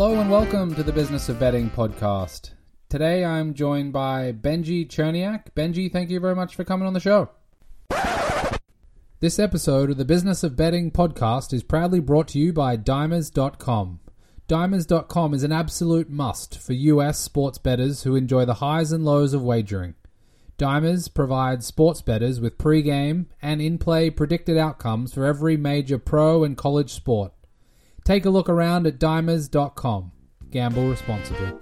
Hello and welcome to the Business of Betting podcast. Today I'm joined by Benji Cherniak. Benji, thank you very much for coming on the show. This episode of the Business of Betting podcast is proudly brought to you by Dimers.com. Dimers.com is an absolute must for US sports bettors who enjoy the highs and lows of wagering. Dimers provides sports bettors with pre-game and in-play predicted outcomes for every major pro and college sport. Take a look around at dimers.com. Gamble responsibly.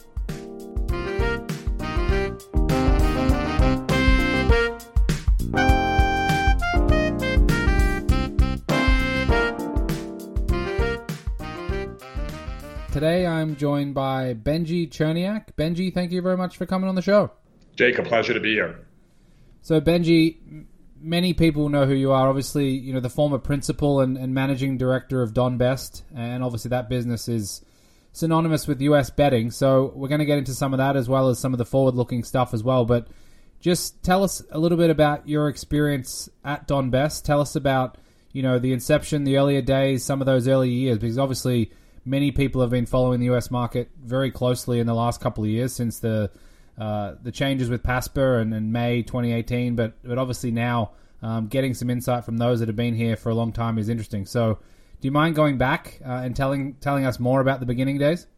Today I'm joined by Benji Cherniak. Benji, thank you very much for coming on the show. Jake, a pleasure to be here. So, Benji, many people know who you are. Obviously, you know the former principal and, and managing director of Don Best, and obviously that business is synonymous with US betting. So we're going to get into some of that as well as some of the forward-looking stuff as well. But just tell us a little bit about your experience at Don Best. Tell us about you know the inception, the earlier days, some of those early years, because obviously many people have been following the US market very closely in the last couple of years since the uh, the changes with PASPA and, and, May 2018, but but obviously now um, getting some insight from those that have been here for a long time is interesting. So, do you mind going back uh, and telling telling us more about the beginning days?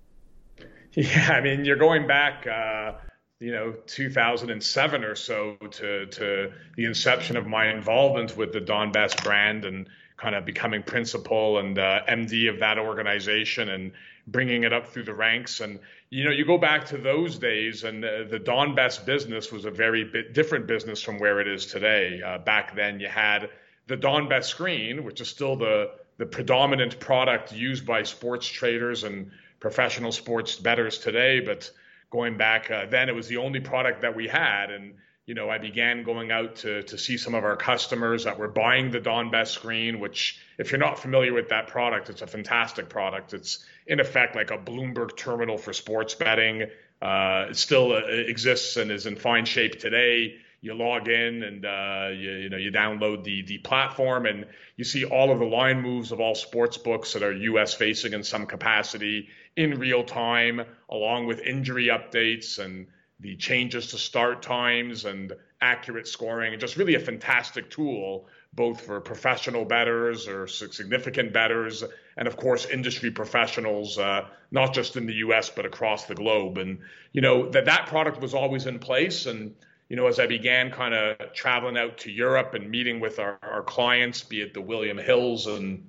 Yeah, I mean, you're going back, uh, you know, 2007 or so to to the inception of my involvement with the Don Best brand and kind of becoming principal and uh, MD of that organization and bringing it up through the ranks. And you know, you go back to those days, and uh, the Don Best business was a very bit different business from where it is today. Uh, back then, you had the Don Best screen, which is still the the predominant product used by sports traders and professional sports bettors today. But going back uh, then, it was the only product that we had, and you know, I began going out to to see some of our customers that were buying the Don Best screen, which if you're not familiar with that product, it's a fantastic product. It's in effect like a Bloomberg terminal for sports betting. Uh, it still uh, exists and is in fine shape today. You log in and uh, you, you, know you download the the platform and you see all of the line moves of all sports books that are U.S. facing in some capacity in real time, along with injury updates and the changes to start times and accurate scoring, and just really a fantastic tool both for professional bettors or significant bettors, and of course industry professionals, uh, not just in the U.S. but across the globe. And you know that that product was always in place. And you know as I began kind of traveling out to Europe and meeting with our, our clients, be it the William Hills and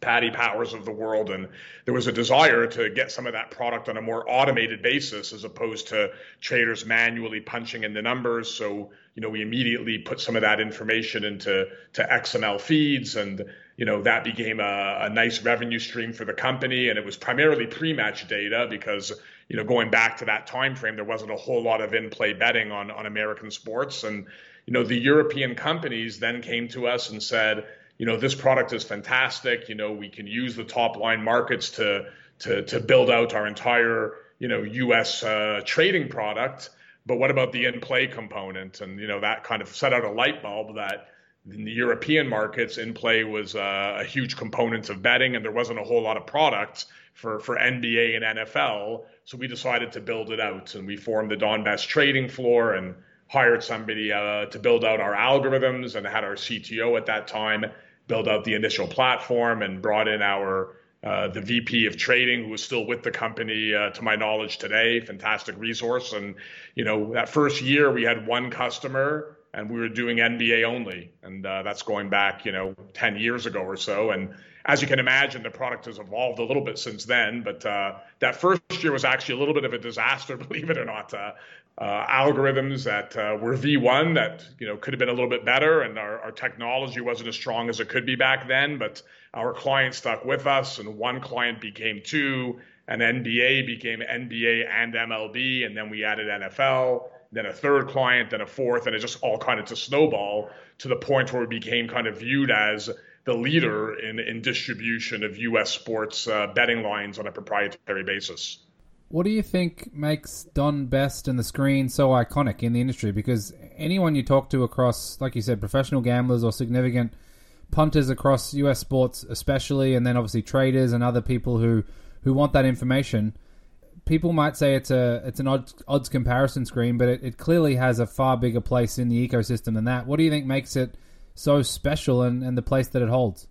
Paddy Powers of the world, and there was a desire to get some of that product on a more automated basis as opposed to traders manually punching in the numbers. So, you know, we immediately put some of that information into to XML feeds, and you know that became a, a nice revenue stream for the company. And it was primarily pre-match data because you know going back to that time frame, there wasn't a whole lot of in-play betting on on American sports, and you know the European companies then came to us and said you know, this product is fantastic. You know, we can use the top line markets to to to build out our entire you know U.S. Uh, trading product. But what about the in play component? And you know, that kind of set out a light bulb that in the European markets, in play was uh, a huge component of betting, and there wasn't a whole lot of products for for NBA and NFL. So we decided to build it out, and we formed the Don Best trading floor and hired somebody uh, to build out our algorithms, and had our CTO at that time build out the initial platform and brought in our uh, the VP of trading who is still with the company uh, to my knowledge today. Fantastic resource. And you know that first year we had one customer and we were doing NBA only, and uh, that's going back you know 10 years ago or so. And as you can imagine, the product has evolved a little bit since then. But uh, that first year was actually a little bit of a disaster, believe it or not. Uh, algorithms that uh, were V1 that you know could have been a little bit better, and our, our, technology wasn't as strong as it could be back then. But our client stuck with us, and one client became two, and NBA became NBA and MLB, and then we added NFL, then a third client, then a fourth, and it just all kind of to snowball to the point where we became kind of viewed as the leader in, in distribution of U.S. sports uh, betting lines on a proprietary basis. What do you think makes Don Best and the screen so iconic in the industry? Because anyone you talk to across, like you said, professional gamblers or significant punters across US sports, especially, and then obviously traders and other people who, who want that information, people might say it's a it's an odds, odds comparison screen, but it, it clearly has a far bigger place in the ecosystem than that. What do you think makes it so special and, and the place that it holds?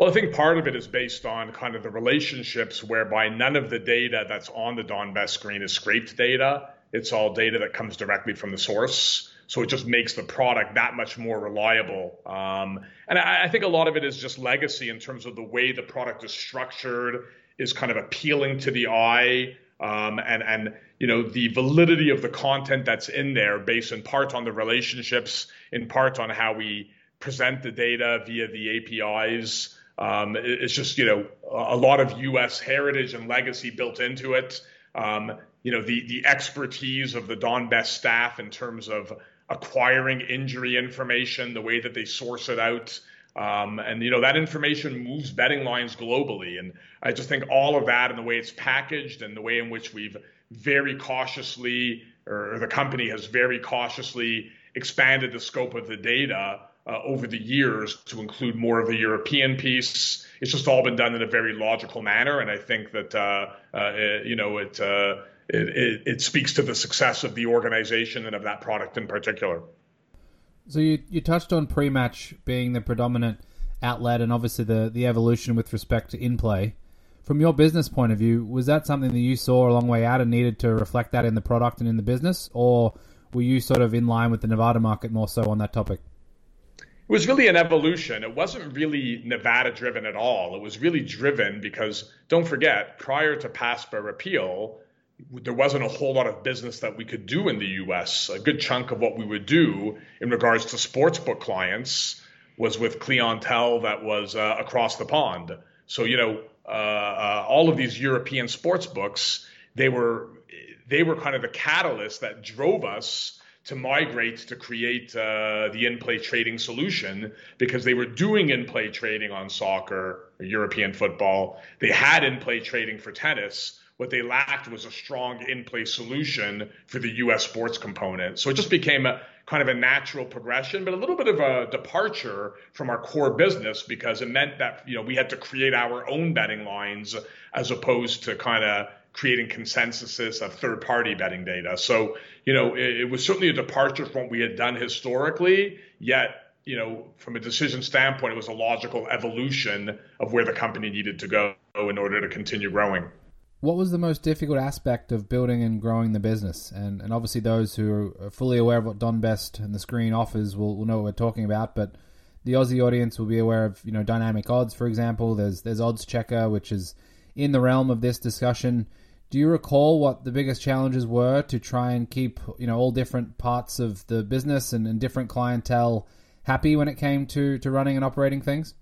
Well, I think part of it is based on kind of the relationships whereby none of the data that's on the Don Best screen is scraped data. It's all data that comes directly from the source. So it just makes the product that much more reliable. Um, and I, I, think a lot of it is just legacy in terms of the way the product is structured, is kind of appealing to the eye, um, and and you know the validity of the content that's in there, based in part on the relationships, in part on how we present the data via the APIs. Um, it's just you know a lot of U.S. heritage and legacy built into it. Um, you know the the expertise of the Don Best staff in terms of acquiring injury information, the way that they source it out. Um, and you know that information moves betting lines globally, and I just think all of that and the way it's packaged and the way in which we've very cautiously, or the company has very cautiously expanded the scope of the data uh, over the years to include more of the European piece. It's just all been done in a very logical manner, and I think that uh, uh, you know it, uh, it, it, it speaks to the success of the organization and of that product in particular. So you you touched on pre-match being the predominant outlet, and obviously the the evolution with respect to in play. From your business point of view, was that something that you saw a long way out and needed to reflect that in the product and in the business, or were you sort of in line with the Nevada market more so on that topic? It was really an evolution. It wasn't really Nevada driven at all. It was really driven because don't forget, prior to PASPA repeal, there wasn't a whole lot of business that we could do in the US. A good chunk of what we would do in regards to sportsbook clients was with clientele that was uh, across the pond. So, you know, uh, uh, all of these European sports books, they were they were kind of the catalyst that drove us to migrate to create uh, the in-play trading solution because they were doing in-play trading on soccer, European football. They had in-play trading for tennis. What they lacked was a strong in-play solution for the U.S. sports component. So it just became a kind of a natural progression, but a little bit of a departure from our core business because it meant that you know we had to create our own betting lines as opposed to kind of creating consensuses of third party betting data. So, you know, it, it, was certainly a departure from what we had done historically, yet, you know, from a decision standpoint, it was a logical evolution of where the company needed to go in order to continue growing. What was the most difficult aspect of building and growing the business? And, and obviously, those who are fully aware of what Don Best and the screen offers will, will know what we're talking about. But the Aussie audience will be aware of, you know, dynamic odds, for example. There's there's Odds Checker, which is in the realm of this discussion. Do you recall what the biggest challenges were to try and keep you know all different parts of the business and, and different clientele happy when it came to to running and operating things?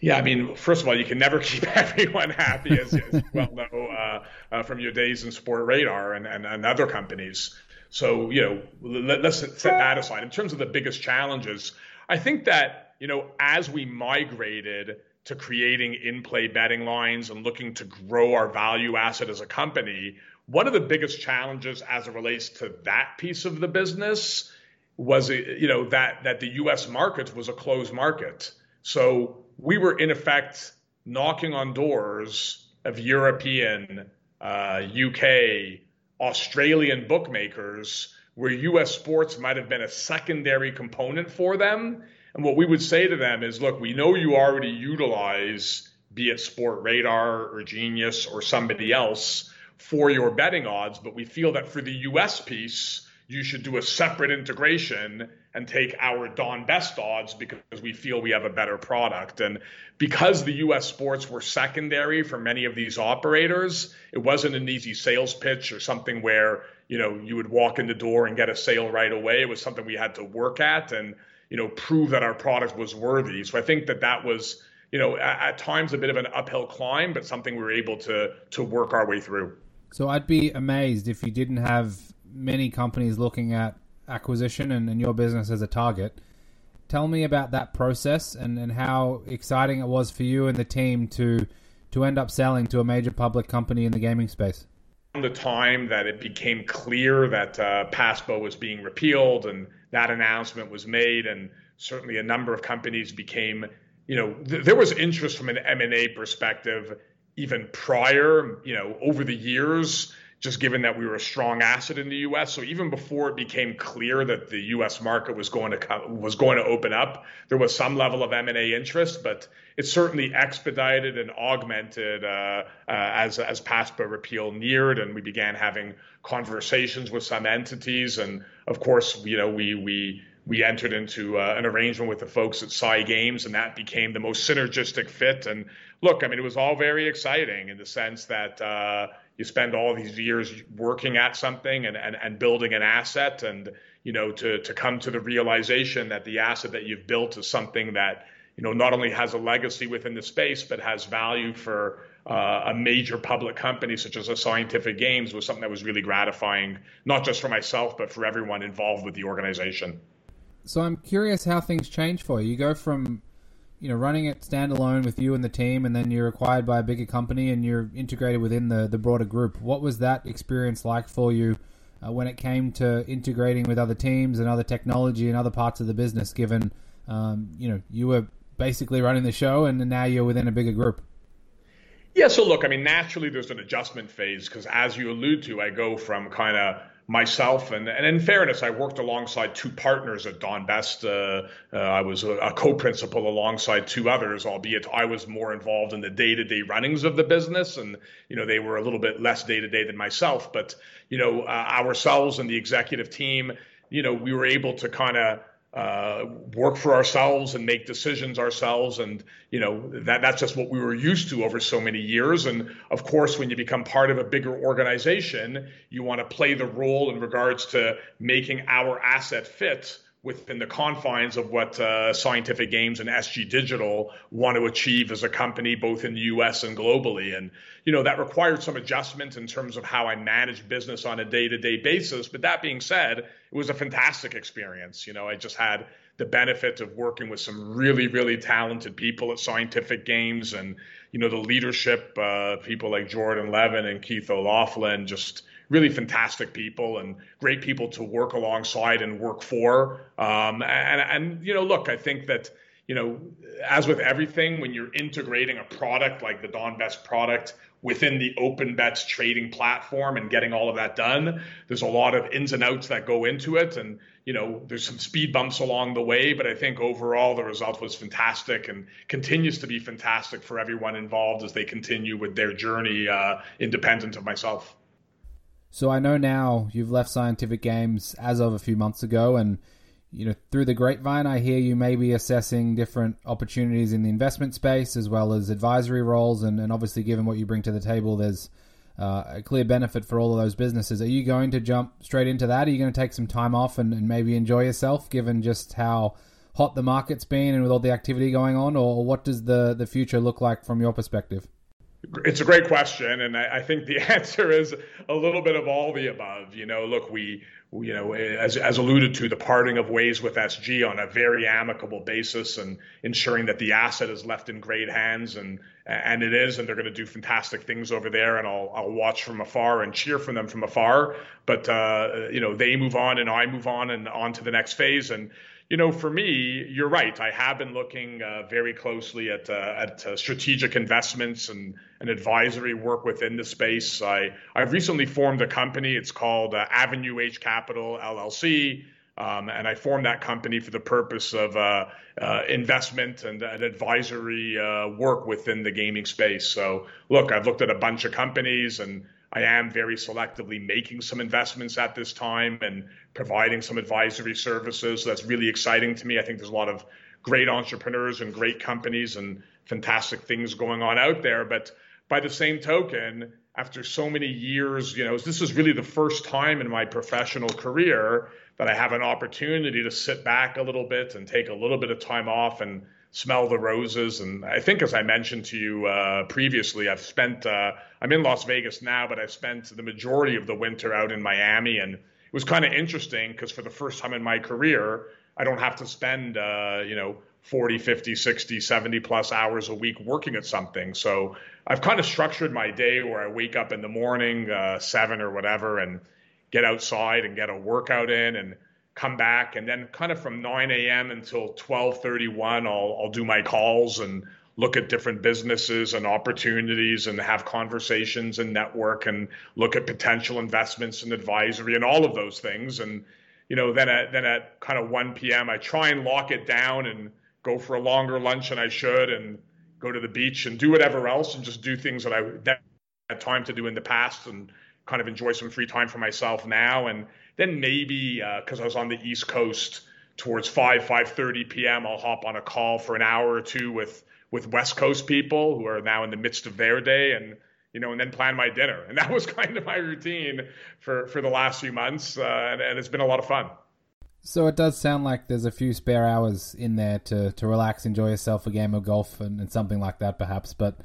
Yeah, I mean, first of all, you can never keep everyone happy, as, as you well know uh, uh, from your days in Sportradar and, and, and other companies. So, you know, let, us set that aside. In terms of the biggest challenges, I think that, you know, as we migrated to creating in play betting lines and looking to grow our value asset as a company, one of the biggest challenges as it relates to that piece of the business was you know that that the US market was a closed market. So we were in effect knocking on doors of European, uh, UK, Australian bookmakers where US sports might have been a secondary component for them and what we would say to them is, look, we know you already utilize, be it Sportradar or Genius or somebody else, for your betting odds, but we feel that for the US piece, you should do a separate integration and take our Don Best odds because we feel we have a better product. And because the US sports were secondary for many of these operators, it wasn't an easy sales pitch or something where, you know, you would walk in the door and get a sale right away. It was something we had to work at. And you know, prove that our product was worthy. So I think that that was, you know, at, at times a bit of an uphill climb, but something we were able to to work our way through. So I'd be amazed if you didn't have many companies looking at acquisition and, and your business as a target. Tell me about that process and, and how exciting it was for you and the team to to end up selling to a major public company in the gaming space the time that it became clear that uh, PASPA was being repealed and that announcement was made, and certainly a number of companies became, you know, th- there was interest from an M&A perspective even prior, you know, over the years, just given that we were a strong asset in the U.S. So even before it became clear that the U.S. market was going to come, was going to open up, there was some level of M&A interest, but it certainly expedited and augmented uh, uh, as as PASPA repeal neared, and we began having conversations with some entities, and of course, you know, we we we entered into uh, an arrangement with the folks at Sci Games, and that became the most synergistic fit. And look, I mean, it was all very exciting in the sense that uh, you spend all these years working at something and, and, and building an asset and you know to, to come to the realization that the asset that you've built is something that you know not only has a legacy within the space but has value for uh, a major public company such as a scientific games was something that was really gratifying not just for myself but for everyone involved with the organization so i'm curious how things change for you you go from you know running it standalone with you and the team, and then you're acquired by a bigger company and you're integrated within the the broader group. What was that experience like for you uh, when it came to integrating with other teams and other technology and other parts of the business? Given um, you know you were basically running the show, and now you're within a bigger group. Yeah, so look, I mean, naturally there's an adjustment phase because, as you allude to, I go from kind of myself and, and in fairness i worked alongside two partners at don best uh, uh, i was a, a, co-principal alongside two others albeit i was more involved in the day-to-day runnings of the business and you know they were a little bit less day-to-day than myself. But you know uh, ourselves and the executive team you know we were able to kind of uh, work for ourselves and make decisions ourselves. And, you know, that, that's just what we were used to over so many years. And of course, when you become part of a bigger organization, you want to play the role in regards to making our asset fit within the confines of what uh, Scientific Games and SG Digital want to achieve as a company, both in the US and globally. And, you know, that required some adjustment in terms of how I manage business on a day to day basis. But that being said, it was a fantastic experience. You know, I just had the benefit of working with some really, really talented people at Scientific Games and, you know, the leadership, uh, people like Jordan Levin and Keith O'Loughlin, just really fantastic people and great people to work alongside and work for. Um, and, and, you know, look, I think that, you know, as with everything, when you're integrating a product like the Don Best product within the OpenBets trading platform and getting all of that done, there's a lot of ins and outs that go into it. And, you know, there's some speed bumps along the way, but I think overall the result was fantastic and continues to be fantastic for everyone involved as they continue with their journey uh, independent of myself. So I know now you've left Scientific Games as of a few months ago, and you know through the grapevine, I hear you may be assessing different opportunities in the investment space as well as advisory roles, and, and obviously given what you bring to the table, there's uh, a clear benefit for all of those businesses. Are you going to jump straight into that? Are you going to take some time off and, and maybe enjoy yourself, given just how hot the market's been and with all the activity going on, or what does the the future look like from your perspective? It's a great question, and I, I, think the answer is a little bit of all the above. You know, look, we, we, you know, as as alluded to, the parting of ways with SG on a very amicable basis, and ensuring that the asset is left in great hands, and and it is, and they're going to do fantastic things over there, and I'll I'll watch from afar and cheer for them from afar. But uh, you know, they move on, and I move on, and on to the next phase, and you know, for me, you're right. I have been looking uh, very closely at uh, at uh, strategic investments and, and advisory work within the space. I I've recently formed a company. It's called uh, Avenue H Capital LLC, um, and I formed that company for the purpose of uh, uh, investment and, and advisory work within the gaming space. So, look, I've looked at a bunch of companies and I am very selectively making some investments at this time and providing some advisory services. So that's really exciting to me. I think there's a lot of great entrepreneurs and great companies and fantastic things going on out there. But by the same token, after so many years, you know, this is really the first time in my professional career that I have an opportunity to sit back a little bit and take a little bit of time off and smell the roses. And I think, as I mentioned to you uh, previously, I've spent, uh, I'm in Las Vegas now, but I've spent the majority of the winter out in Miami. And it was kind of interesting because for the first time in my career, I don't have to spend, uh, you know, 40, 50, 60, 70 plus hours a week working at something. So I've kind of structured my day where I wake up in the morning, uh, seven or whatever, and get outside and get a workout in and come back and then kind of from 9 a.m. until 12:31 I'll I'll do my calls and look at different businesses and opportunities and have conversations and network and look at potential investments and advisory and all of those things. And, you know, then at, then at kind of 1 p.m., I try and lock it down and go for a longer lunch than I should and go to the beach and do whatever else and just do things that I that had time to do in the past and kind of enjoy some free time for myself now. And then maybe because uh, I was on the East Coast towards 5 5:30 p.m., I'll hop on a call for an hour or two with with West Coast people who are now in the midst of their day and you know, and then plan my dinner. And that was kind of my routine for, for the last few months. Uh, and, and it's been a lot of fun. So it does sound like there's a few spare hours in there to, to relax, enjoy yourself, a game of golf and, and something like that, perhaps. But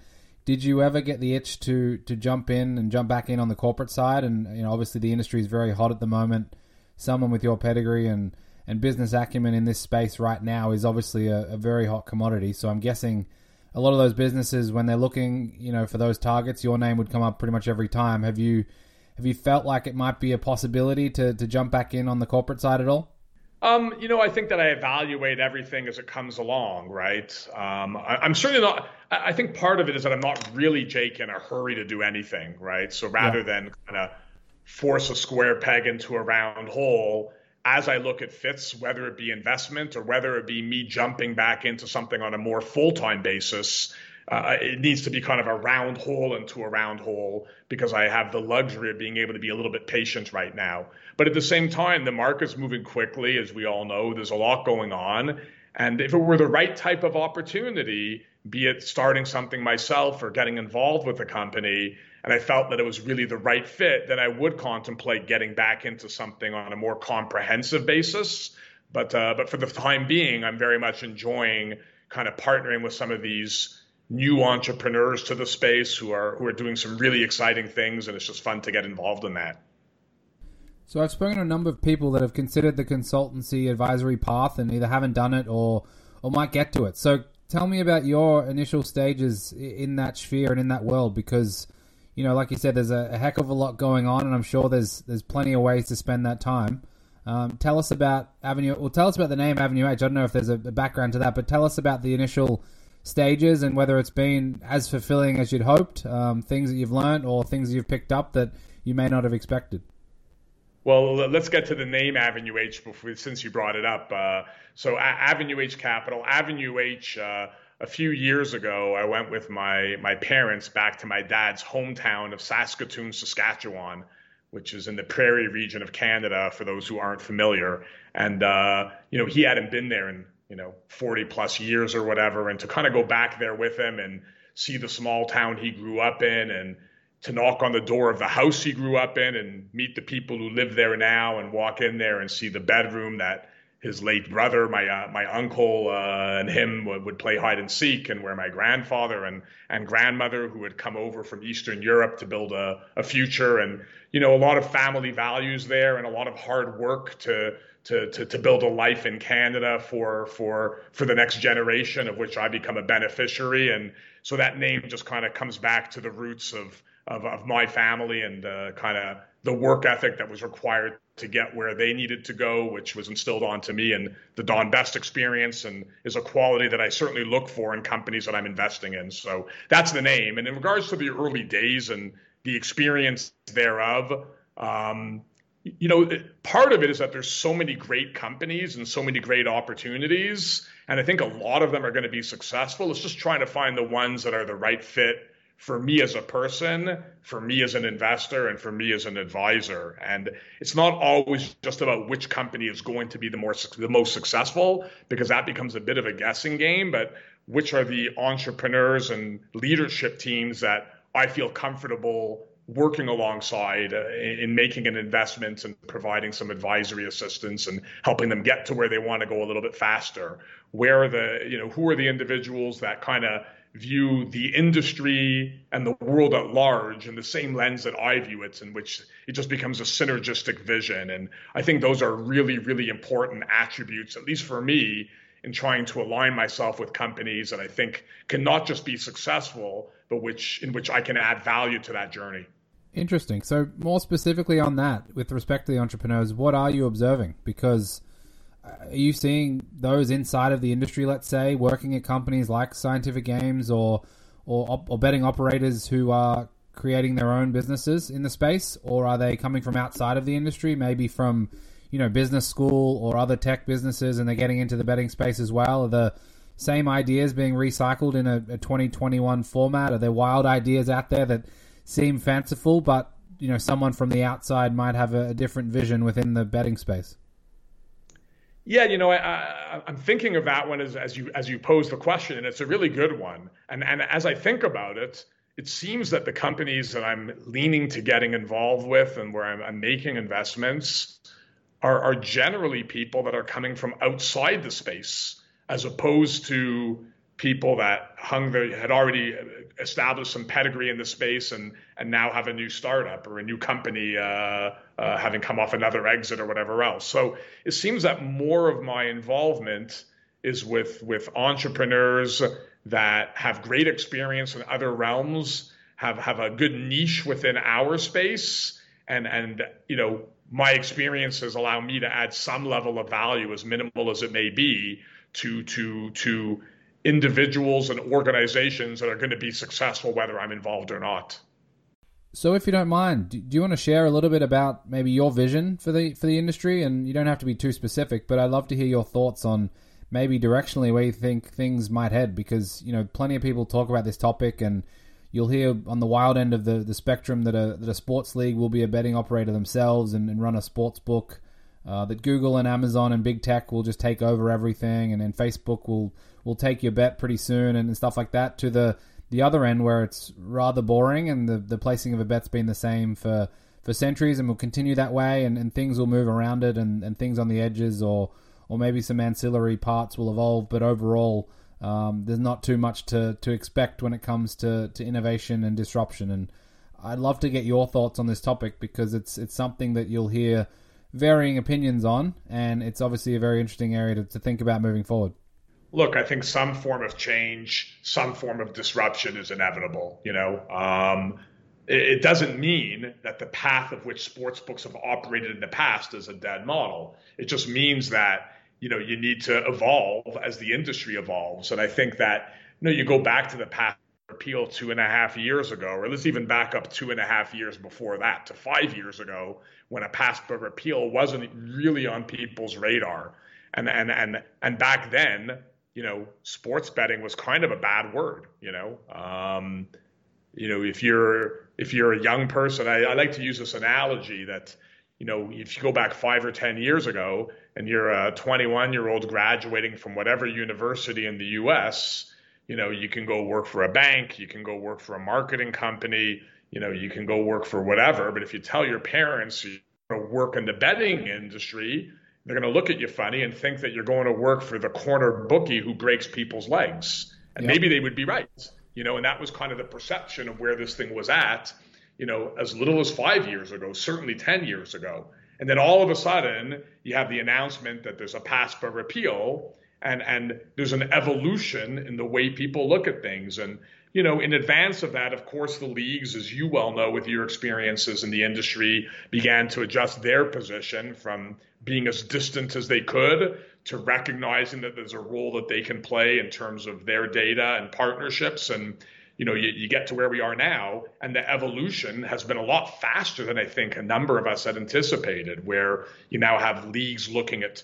did you ever get the itch to, to jump in and jump back in on the corporate side? And, you know, obviously the industry is very hot at the moment. Someone with your pedigree and, and business acumen in this space right now is obviously a, a very hot commodity. So I'm guessing – a lot of those businesses when they're looking, you know, for those targets, your name would come up pretty much every time. Have you have you felt like it might be a possibility to to jump back in on the corporate side at all? Um, you know, I think that I evaluate everything as it comes along, right? Um, I, am certainly not. I think part of it is that I'm not really, Jake, in a hurry to do anything, right? So rather yeah. than kind of force a square peg into a round hole, as I look at fits, whether it be investment or whether it be me jumping back into something on a more full time basis, uh, it needs to be kind of a round hole into a round hole because I have the luxury of being able to be a little bit patient right now. But at the same time, the market's moving quickly, as we all know. There's a lot going on. And if it were the right type of opportunity, be it starting something myself or getting involved with a company, and I felt that it was really the right fit, then I would contemplate getting back into something on a more comprehensive basis. But uh, but for the time being, I'm very much enjoying kind of partnering with some of these new entrepreneurs to the space who are who are doing some really exciting things, and it's just fun to get involved in that. So I've spoken to a number of people that have considered the consultancy advisory path and either haven't done it or or might get to it. So tell me about your initial stages in that sphere and in that world because you know, like you said, there's a, a, heck of a lot going on, and I'm sure there's there's plenty of ways to spend that time. Um, tell us about Avenue. Well, tell us about the name Avenue H. I don't know if there's a, a, background to that, but tell us about the initial stages and whether it's been as fulfilling as you'd hoped. Um, things that you've learned or things you've picked up that you may not have expected. Well, let's get to the name Avenue H before, since you brought it up. Uh, so, Avenue H Capital, Avenue H. Uh, a few years ago, I went with my my parents back to my dad's hometown of Saskatoon, Saskatchewan, which is in the prairie region of Canada. For those who aren't familiar, and uh, you know he hadn't been there in you know 40 plus years or whatever, and to kind of go back there with him and see the small town he grew up in and to knock on the door of the house he grew up in and meet the people who live there now and walk in there and see the bedroom that his late brother, my uh, my uncle, uh, and him would, would, play hide and seek, and where my grandfather and and grandmother, who had come over from Eastern Europe to build a, a future, and you know a lot of family values there, and a lot of hard work to to, to, to build a life in Canada for for for the next generation, of which I become a beneficiary, and so that name just kind of comes back to the roots of of, of my family and uh, kind of the work ethic that was required to get where they needed to go, which was instilled onto me and the Don Best experience and is a quality that I certainly look for in companies that I'm investing in. So that's the name. And in regards to the early days and the experience thereof, um, you know, part of it is that there's so many great companies and so many great opportunities. And I think a lot of them are going to be successful. It's just trying to find the ones that are the right fit for me as a person, for me as an investor, and for me as an advisor. And it's not always just about which company is going to be the more the most successful, because that becomes a bit of a guessing game. But which are the entrepreneurs and leadership teams that I feel comfortable working alongside in, making an investment and providing some advisory assistance and helping them get to where they want to go a little bit faster where are the you know who are the individuals that kind of view the industry and the world at large in the same lens that I view it, in which it just becomes a synergistic vision. And I think those are really, really important attributes, at least for me, in trying to align myself with companies that I think can not just be successful, but which in which I can add value to that journey. Interesting. So more specifically on that, with respect to the entrepreneurs, what are you observing? Because are you seeing those inside of the industry, let's say, working at companies like Scientific Games or or, or betting operators who are creating their own businesses in the space, or are they coming from outside of the industry, maybe from you know business school or other tech businesses, and they're getting into the betting space as well? Are the same ideas being recycled in a, a 2021 format? Are there wild ideas out there that seem fanciful, but you know someone from the outside might have a, a different vision within the betting space? Yeah, you know, I, am thinking of that one as, as you as you pose the question, and it's a really good one. And and as I think about it, it seems that the companies that I'm leaning to getting involved with and where I'm, I'm making investments are, are generally people that are coming from outside the space, as opposed to people that hung the had already established some pedigree in the space and and now have a new startup or a new company uh, uh, having come off another exit or whatever else. So it seems that more of my involvement is with with entrepreneurs that have great experience in other realms, have have a good niche within our space, and and you know my experiences allow me to add some level of value, as minimal as it may be, to to to individuals and organizations that are going to be successful, whether I'm involved or not. So, if you don't mind, do you want to share a little bit about maybe your vision for the for the industry? And you don't have to be too specific, but I'd love to hear your thoughts on maybe directionally where you think things might head, because you know plenty of people talk about this topic, and you'll hear on the wild end of the, the spectrum that a that a sports league will be a betting operator themselves and, and run a sports book. Uh, that Google and Amazon and big tech will just take over everything, and then Facebook will will take your bet pretty soon and stuff like that. To the the other end where it's rather boring and the, the placing of a bet's been the same for, for centuries and will continue that way and, and things will move around it and, and things on the edges or or maybe some ancillary parts will evolve, but overall um, there's not too much to, to expect when it comes to, to innovation and disruption. And I'd love to get your thoughts on this topic because it's it's something that you'll hear varying opinions on, and it's obviously a very interesting area to, to think about moving forward look, I think some form of change, some form of disruption is inevitable. You know, um, it, it, doesn't mean that the path of which sports books have operated in the past is a dead model. It just means that you know you need to evolve as the industry evolves. And I think that you know you go back to the past repeal two and a half years ago, or let's even back up two and a half years before that to five years ago, when a PASPA repeal wasn't really on people's radar. And and and and back then, you know, sports betting was kind of a bad word. You know, um, you know, if you're if you're a young person, I, I like to use this analogy that you know, if you go back five or 10 years ago and you're a 21 year old graduating from whatever university in the US, you know, you can go work for a bank, you can go work for a marketing company, you know, you can go work for whatever. But if you tell your parents you're going to work in the betting industry, they're going to look at you funny and think that you're going to work for the corner bookie who breaks people's legs. And yep. maybe they would be right, you know, and that was kind of the perception of where this thing was at, you know, as little as five years ago, certainly 10 years ago. And then all of a sudden, you have the announcement that there's a PASPA repeal and, and there's an evolution in the way people look at things. And, you know, in advance of that, of course, the leagues, as you well know with your experiences in the industry, began to adjust their position from being as distant as they could to recognizing that there's a role that they can play in terms of their data and partnerships and you know you, you, get to where we are now and the evolution has been a lot faster than i think a number of us had anticipated where you now have leagues looking at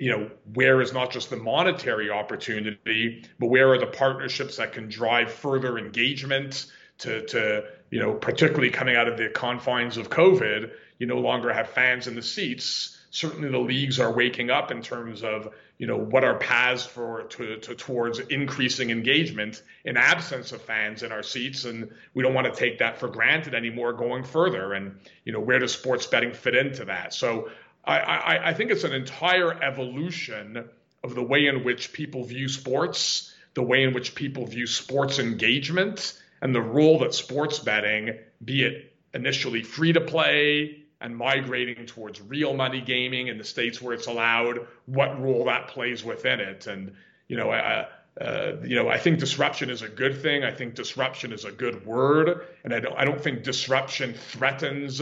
you know where is not just the monetary opportunity but where are the partnerships that can drive further engagement to to you know particularly coming out of the confines of covid you no longer have fans in the seats. Certainly the leagues are waking up in terms of you know what are paths for to, to, towards increasing engagement in absence of fans in our seats and we don't want to take that for granted anymore going further. And you know where does sports betting fit into that? So I, I, I think it's an entire evolution of the way in which people view sports the way in which people view sports engagement and the role that sports betting be it initially free to play and migrating towards real money gaming in the states where it's allowed, what role that plays within it. And, you know, uh, uh, you know, I think disruption is a good thing. I think disruption is a good word, and I don't, I don't think disruption threatens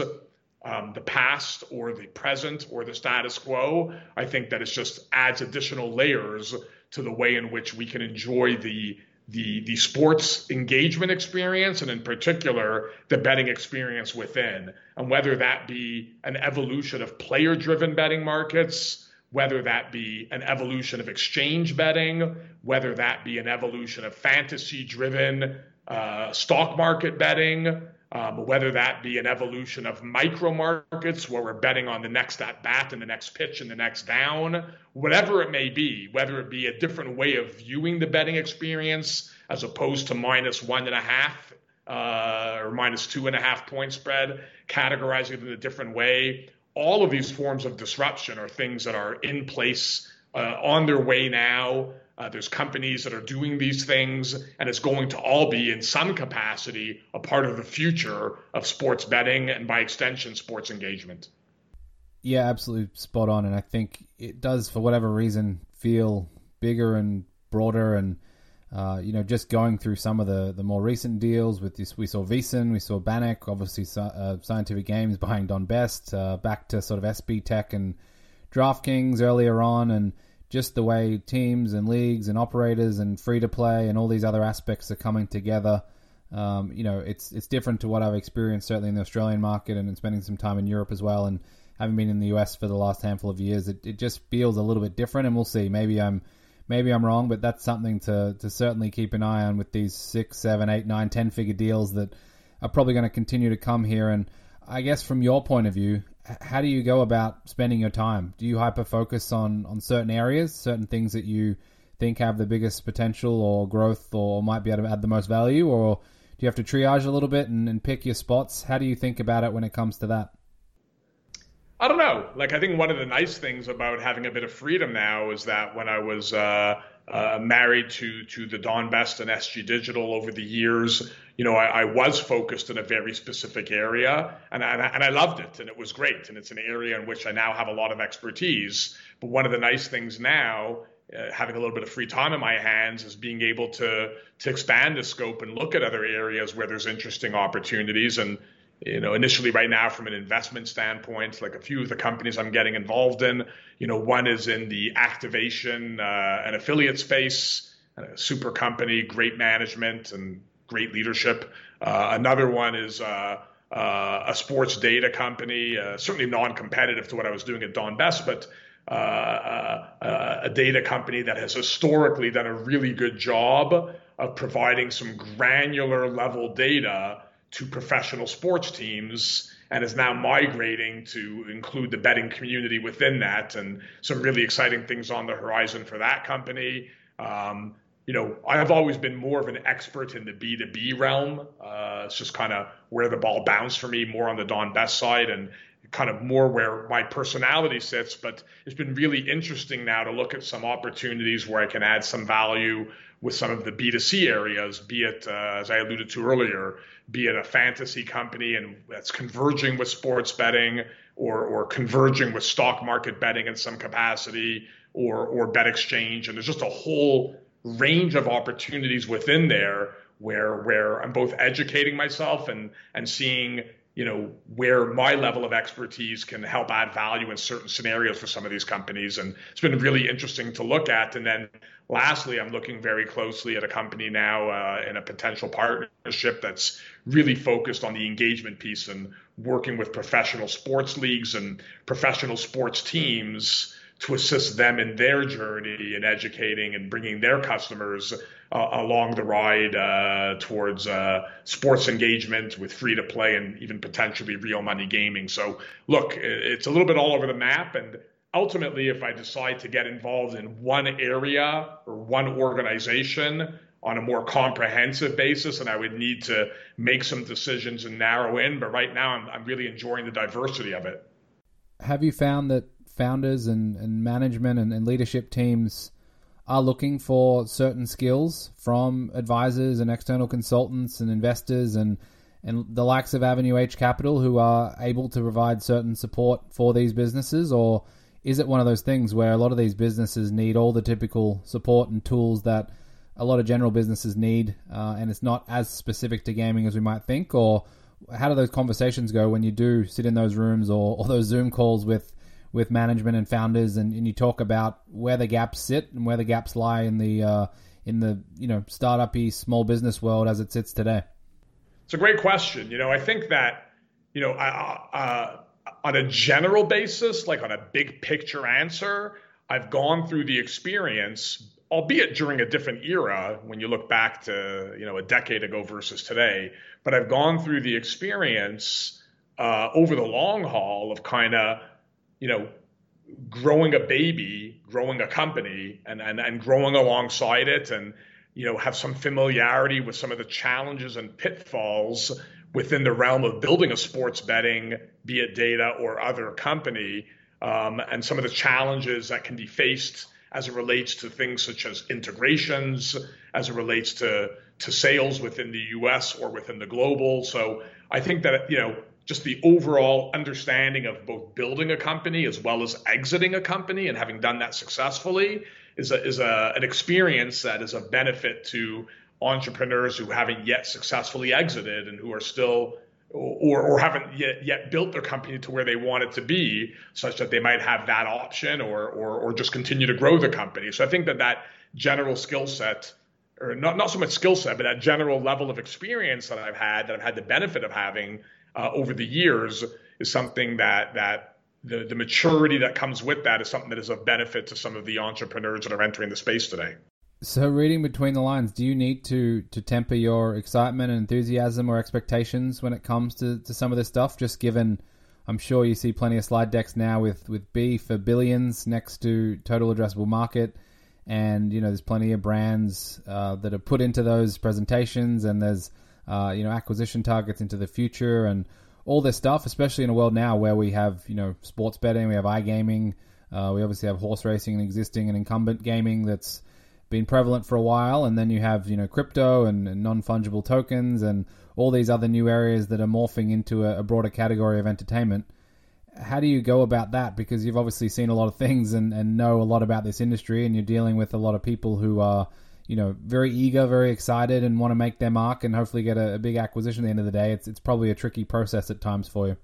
um, the past or the present or the status quo. I think that it just adds additional layers to the way in which we can enjoy the the the sports engagement experience and in particular the betting experience within and whether that be an evolution of player driven betting markets whether that be an evolution of exchange betting whether that be an evolution of fantasy driven uh, stock market betting um, whether that be an evolution of micro markets where we're betting on the next at bat and the next pitch and the next down, whatever it may be, whether it be a different way of viewing the betting experience as opposed to minus one and a half uh, or minus two and a half point spread, categorizing it in a different way. All of these forms of disruption are things that are in place uh, on their way now. Uh, there's companies that are doing these things, and it's going to all be, in some capacity, a part of the future of sports betting and, by extension, sports engagement. Yeah, absolutely spot on. And I think it does, for whatever reason, feel bigger and broader. And, uh, you know, just going through some of the, the more recent deals with this, we saw VSiN, we saw Bannock, obviously uh, Scientific Games buying Don Best, uh, back to sort of SB Tech and DraftKings earlier on. And, just the way teams and leagues and operators and free to play and all these other aspects are coming together. Um, you know, it's it's different to what I've experienced certainly in the Australian market and spending some time in Europe as well. And having been in the US for the last handful of years, it, it just feels a little bit different. And we'll see. Maybe I'm maybe I'm wrong, but that's something to to certainly keep an eye on with these six, seven, eight, nine, ten figure deals that are probably going to continue to come here. And I guess from your point of view, how do you go about spending your time? Do you hyper focus on on certain areas, certain things that you think have the biggest potential or growth or might be able to add the most value, or do you have to triage a little bit and, and pick your spots? How do you think about it when it comes to that? I don't know. Like, I think one of the nice things about having a bit of freedom now is that when I was uh, uh, married to to the Don Best and SG Digital over the years, you know, I, I, was focused in a very specific area, and, and, and I loved it, and it was great, and it's an area in which I now have a lot of expertise. But one of the nice things now, uh, having a little bit of free time in my hands, is being able to to expand the scope and look at other areas where there's interesting opportunities. And you know, initially, right now, from an investment standpoint, like a few of the companies I'm getting involved in, you know, one is in the activation uh, and affiliate space, a super company, great management, and great leadership. Uh, another one is uh, uh, a sports data company, uh, certainly non-competitive to what I was doing at Don Best, but uh, a data company that has historically done a really good job of providing some granular level data to professional sports teams and is now migrating to include the betting community within that and some really exciting things on the horizon for that company. Um, you know, I've always been more of an expert in the B2B realm. Uh, it's just kind of where the ball bounced for me, more on the Don Best side and kind of more where my personality sits. But it's been really interesting now to look at some opportunities where I can add some value with some of the B2C areas, be it, uh, as I alluded to earlier, be it a fantasy company and that's converging with sports betting or, or converging with stock market betting in some capacity or, or bet exchange. And there's just a whole range of opportunities within there where where I'm both educating myself and and seeing you know where my level of expertise can help add value in certain scenarios for some of these companies and it's been really interesting to look at and then lastly i'm looking very closely at a company now uh, in a potential partnership that's really focused on the engagement piece and working with professional sports leagues and professional sports teams to assist them in their journey in educating and bringing their customers uh, along the ride uh, towards uh, sports engagement with free to play and even potentially real money gaming. So, look, it's a little bit all over the map. And ultimately, if I decide to get involved in one area or one organization, on a more comprehensive basis, and I would need to make some decisions and narrow in. But right now, I'm, I'm really enjoying the diversity of it. Have you found that founders and, and management and, and leadership teams are looking for certain skills from advisors and external consultants and investors and and the likes of Avenue H Capital who are able to provide certain support for these businesses or is it one of those things where a lot of these businesses need all the typical support and tools that a lot of general businesses need uh, and it's not as specific to gaming as we might think or how do those conversations go when you do sit in those rooms or, or those Zoom calls with with management and founders, and, and you talk about where the gaps sit and where the gaps lie in the uh, in the you know startup-y small business world as it sits today? It's a great question. You know, I think that you know, uh, on a general basis, like on a big picture answer, I've gone through the experience, albeit during a different era when you look back to you know a decade ago versus today. But I've gone through the experience uh, over the long haul of kind of you know growing a baby, growing a company, and, and and growing alongside it, and you know have some familiarity with some of the challenges and pitfalls within the realm of building a sports betting, be it data or other company, um, and some of the challenges that can be faced as it relates to things such as integrations, as it relates to to sales within the U.S. or within the global. So I think that you know just the overall understanding of both building a company as well as exiting a company and having done that successfully is a, is a, an experience that is a benefit to entrepreneurs who haven't yet successfully exited and who are still or, or haven't yet, yet built their company to where they want it to be, such that they might have that option or, or, or just continue to grow the company. So I think that that general skill set, or not, not so much skill set, but that general level of experience that I've had, that I've had the benefit of having uh, over the years, is something that that the, the maturity that comes with that is something that is of benefit to some of the entrepreneurs that are entering the space today. So, reading between the lines, do you need to to temper your excitement and enthusiasm or expectations when it comes to, to some of this stuff? Just given, I'm sure you see plenty of slide decks now with with B for billions next to total addressable market, and you know there's plenty of brands uh, that are put into those presentations, and there's uh, you know acquisition targets into the future and all this stuff, especially in a world now where we have you know sports betting, we have iGaming, uh, we obviously have horse racing and existing and incumbent gaming that's been prevalent for a while, and then you have you know crypto and, and non fungible tokens and all these other new areas that are morphing into a, a, broader category of entertainment. How do you go about that? Because you've obviously seen a lot of things and, and know a lot about this industry, and you're dealing with a lot of people who are you know very eager, very excited, and want to make their mark and hopefully get a, a big acquisition at the end of the day. It's it's probably a tricky process at times for you.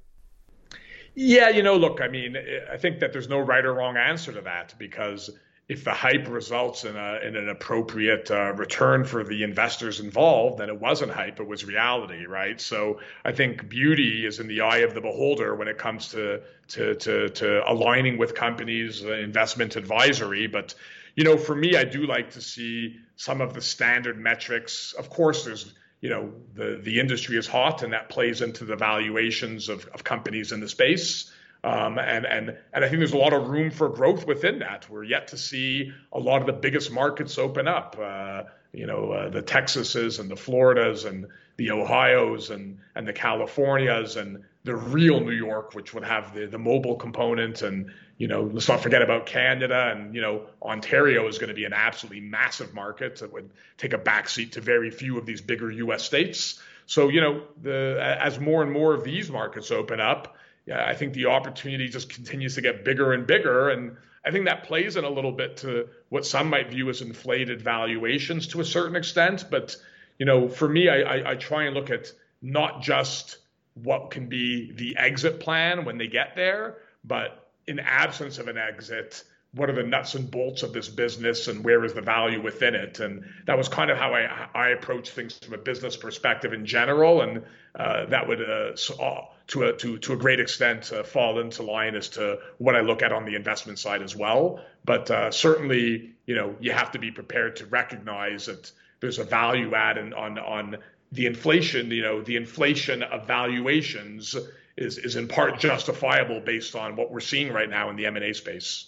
Yeah, you know, look, I mean, I think that there's no right or wrong answer to that because if the hype results in, a, in an appropriate uh, return for the investors involved, then it wasn't hype, it was reality, right? So I think beauty is in the eye of the beholder when it comes to to to, to aligning with companies, uh, investment advisory. But you know, for me, I do like to see some of the standard metrics. Of course, there's you know the the industry is hot, and that plays into the valuations of, of companies in the space. Um, and and and I think there's a lot of room for growth within that. We're yet to see a lot of the biggest markets open up. Uh, you know, uh, the Texases and the Floridas and the Ohio's and and the Californias and the real New York, which would have the the mobile component. And you know, let's not forget about Canada and you know, Ontario is going to be an absolutely massive market that would take a backseat to very few of these bigger U.S. states. So you know, the as more and more of these markets open up yeah, I think the opportunity just continues to get bigger and bigger. And I think that plays in a little bit to what some might view as inflated valuations to a certain extent. But, you know, for me, I, I, I try and look at not just what can be the exit plan when they get there, but in absence of an exit, what are the nuts and bolts of this business and where is the value within it? And that was kind of how i, I approach things from a business perspective in general. And uh, that would uh, so, uh, to, a, to, to a great extent uh, fall into line as to what i look at on the investment side as well. But uh, certainly you know you have to be prepared to recognize that there's a value add in, on on the inflation you know the inflation of valuations is is in part justifiable based on what we're seeing right now in the m&a space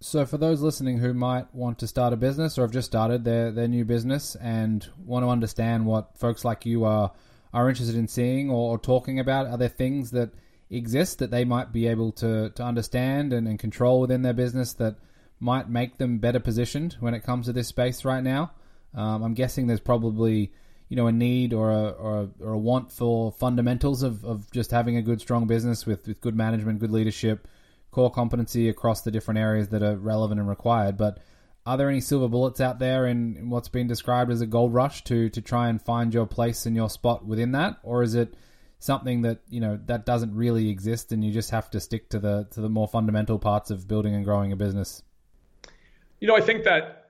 so, for those listening who might want to start a business or have just started their, their new business and want to understand what folks like you are are interested in seeing or, or talking about, are there things that exist that they might be able to, to understand and, and control within their business that might make them better positioned when it comes to this space right now? Um, I'm guessing there's probably you know a need or a, or a, or a want for fundamentals of, of just having a good strong business with, with good management, good leadership core competency across the different areas that are relevant and required. But are there any silver bullets out there in, what's been described as a gold rush to to try and find your place and your spot within that, or is it something that you know that doesn't really exist, and you just have to stick to the to the more fundamental parts of building and growing a business? You know, I think that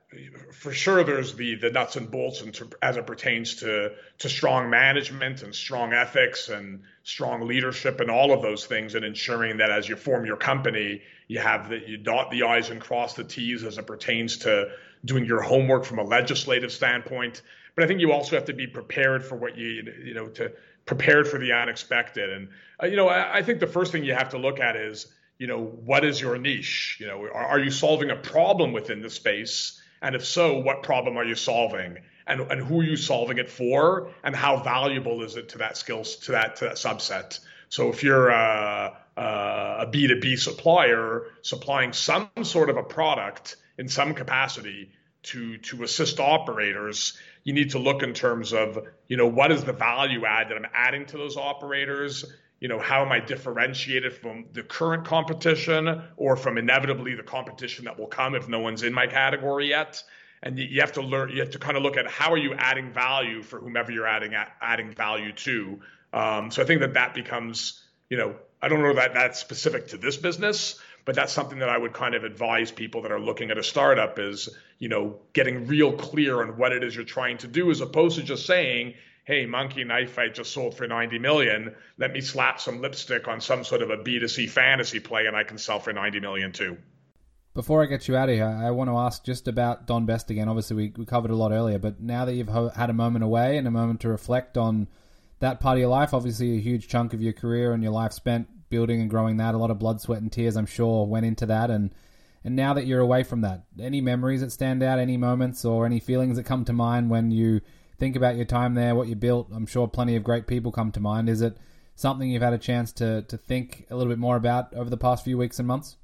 for sure there's the the nuts and bolts to, as it pertains to to strong management and strong ethics and strong leadership and all of those things and ensuring that as you form your company you have that you dot the i's and cross the t's as it pertains to doing your homework from a legislative standpoint. But i think you also have to be prepared for what you you know to prepared for the unexpected. And uh, you know I, I think the first thing you have to look at is you know what is your niche? You know are, are you solving a problem within the space and if so, what problem are you solving? And, and who are you solving it for? And how valuable is it to that skills to that to that subset? So if you're a, a B2B supplier supplying some sort of a product in some capacity to to assist operators, you need to look in terms of, you know, what is the value add that I'm adding to those operators? You know, how am I differentiated from the current competition or from inevitably the competition that will come if no one's in my category yet? And you have to learn, you have to kind of look at how are you adding value for whomever you're adding adding value to. Um, so I think that that becomes, you know, I don't know that that's specific to this business, but that's something that I would kind of advise people that are looking at a startup is, you know, getting real clear on what it is you're trying to do, as opposed to just saying, hey, Monkey Knife Fight just sold for 90 million. Let me slap some lipstick on some sort of a B2C fantasy play and I can sell for 90 million too. Before I get you out of here, I want to ask just about Don Best again. Obviously, we, we covered a lot earlier, but now that you've had a moment away and a moment to reflect on that part of your life, obviously a huge chunk of your career and your life spent building and growing that, a lot of blood, sweat, and tears, I'm sure, went into that. And and now that you're away from that, any memories that stand out, any moments or any feelings that come to mind when you think about your time there, what you built. I'm sure plenty of great people come to mind. Is it something you've had a chance to to think a little bit more about over the past few weeks and months?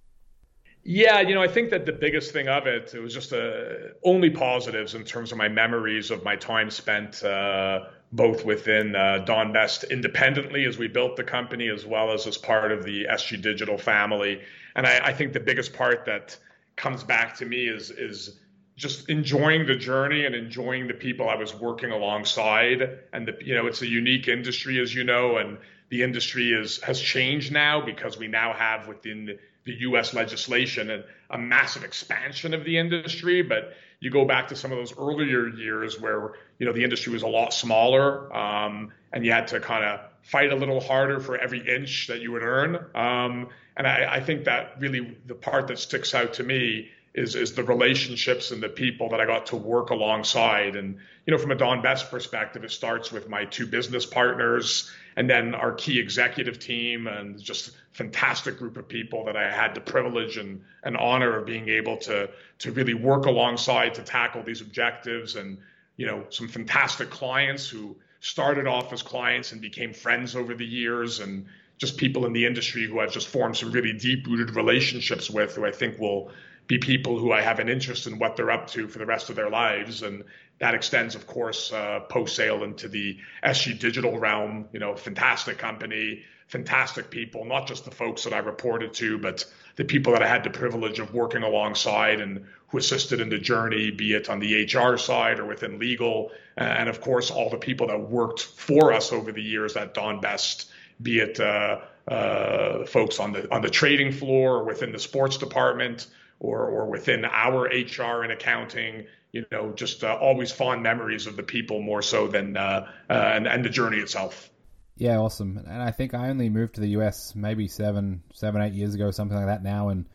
Yeah, you know, I think that the biggest thing of it, it was just uh, only positives in terms of my memories of my time spent uh, both within uh, Don Best independently as we built the company, as well as as part of the SG Digital family. And I, I think the biggest part that comes back to me is is just enjoying the journey and enjoying the people I was working alongside. And the, you know, it's a unique industry, as you know, and the industry is has changed now because we now have within the, U.S. legislation a, a massive expansion of the industry. But you go back to some of those earlier years where you know the industry was a lot smaller, um, and you had to kind of fight a little harder for every inch that you would earn. Um, and I, I think that really the part that sticks out to me is is the relationships and the people that I got to work alongside. And you know, from a Don Best perspective, it starts with my two business partners, and then our key executive team, and just fantastic group of people that I had the privilege and, and honor of being able to to really work alongside to tackle these objectives. And you know, some fantastic clients who started off as clients and became friends over the years, and just people in the industry who I've just formed some really deep rooted relationships with, who I think will be people who I have an interest in what they're up to for the rest of their lives. And that extends, of course, uh, post sale into the SG Digital realm. You know, fantastic company, fantastic people, not just the folks that I reported to, but the people that I had the privilege of working alongside and who assisted in the journey, be it on the HR side or within legal. And of course, all the people that worked for us over the years at Don Best, be it uh, uh, folks on the on the trading floor or within the sports department or or within our HR and accounting. You know, just uh, always fond memories of the people more so than uh, uh, and and the journey itself. Yeah, awesome. And I think I only moved to the US maybe seven, seven, eight years ago, something like that now, and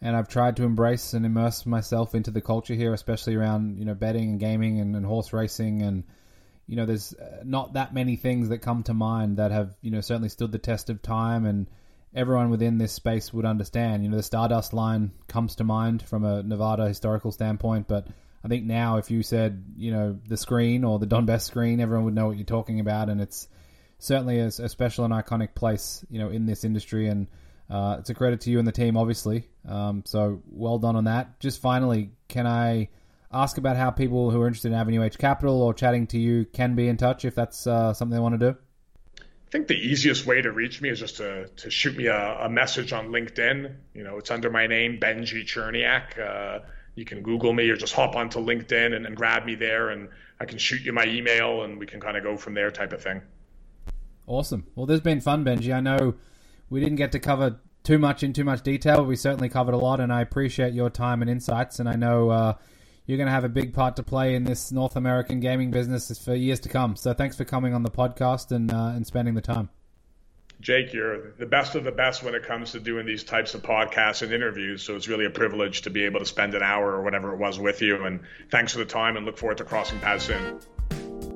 and I've tried to embrace and immerse myself into the culture here, especially around you know betting and gaming and, and horse racing, and you know there's uh, not that many things that come to mind that have you know certainly stood the test of time and everyone within this space would understand. You know, the Stardust line comes to mind from a Nevada historical standpoint, but I think now if you said, you know, the screen or the Don Best screen, everyone would know what you're talking about, and it's certainly a, a special and iconic place, you know, in this industry, and uh, it's a credit to you and the team, obviously. Um, so well done on that. Just finally, can I ask about how people who are interested in Avenue H Capital or chatting to you can be in touch if that's uh, something they want to do? I think the easiest way to reach me is just to, to shoot me a, a message on LinkedIn. You know, it's under my name, Benji Cherniak. Uh, you can Google me or just hop onto LinkedIn and, and grab me there, and I can shoot you my email, and we can kind of go from there, type of thing. Awesome. Well, there's been fun, Benji. I know we didn't get to cover too much in too much detail. We certainly covered a lot, and I appreciate your time and insights. And I know uh, you're going to have a big part to play in this North American gaming business for years to come. So thanks for coming on the podcast and uh, and spending the time. Jake, you're the best of the best when it comes to doing these types of podcasts and interviews. So it's really a privilege to be able to spend an hour or whatever it was with you. And thanks for the time and look forward to crossing paths soon.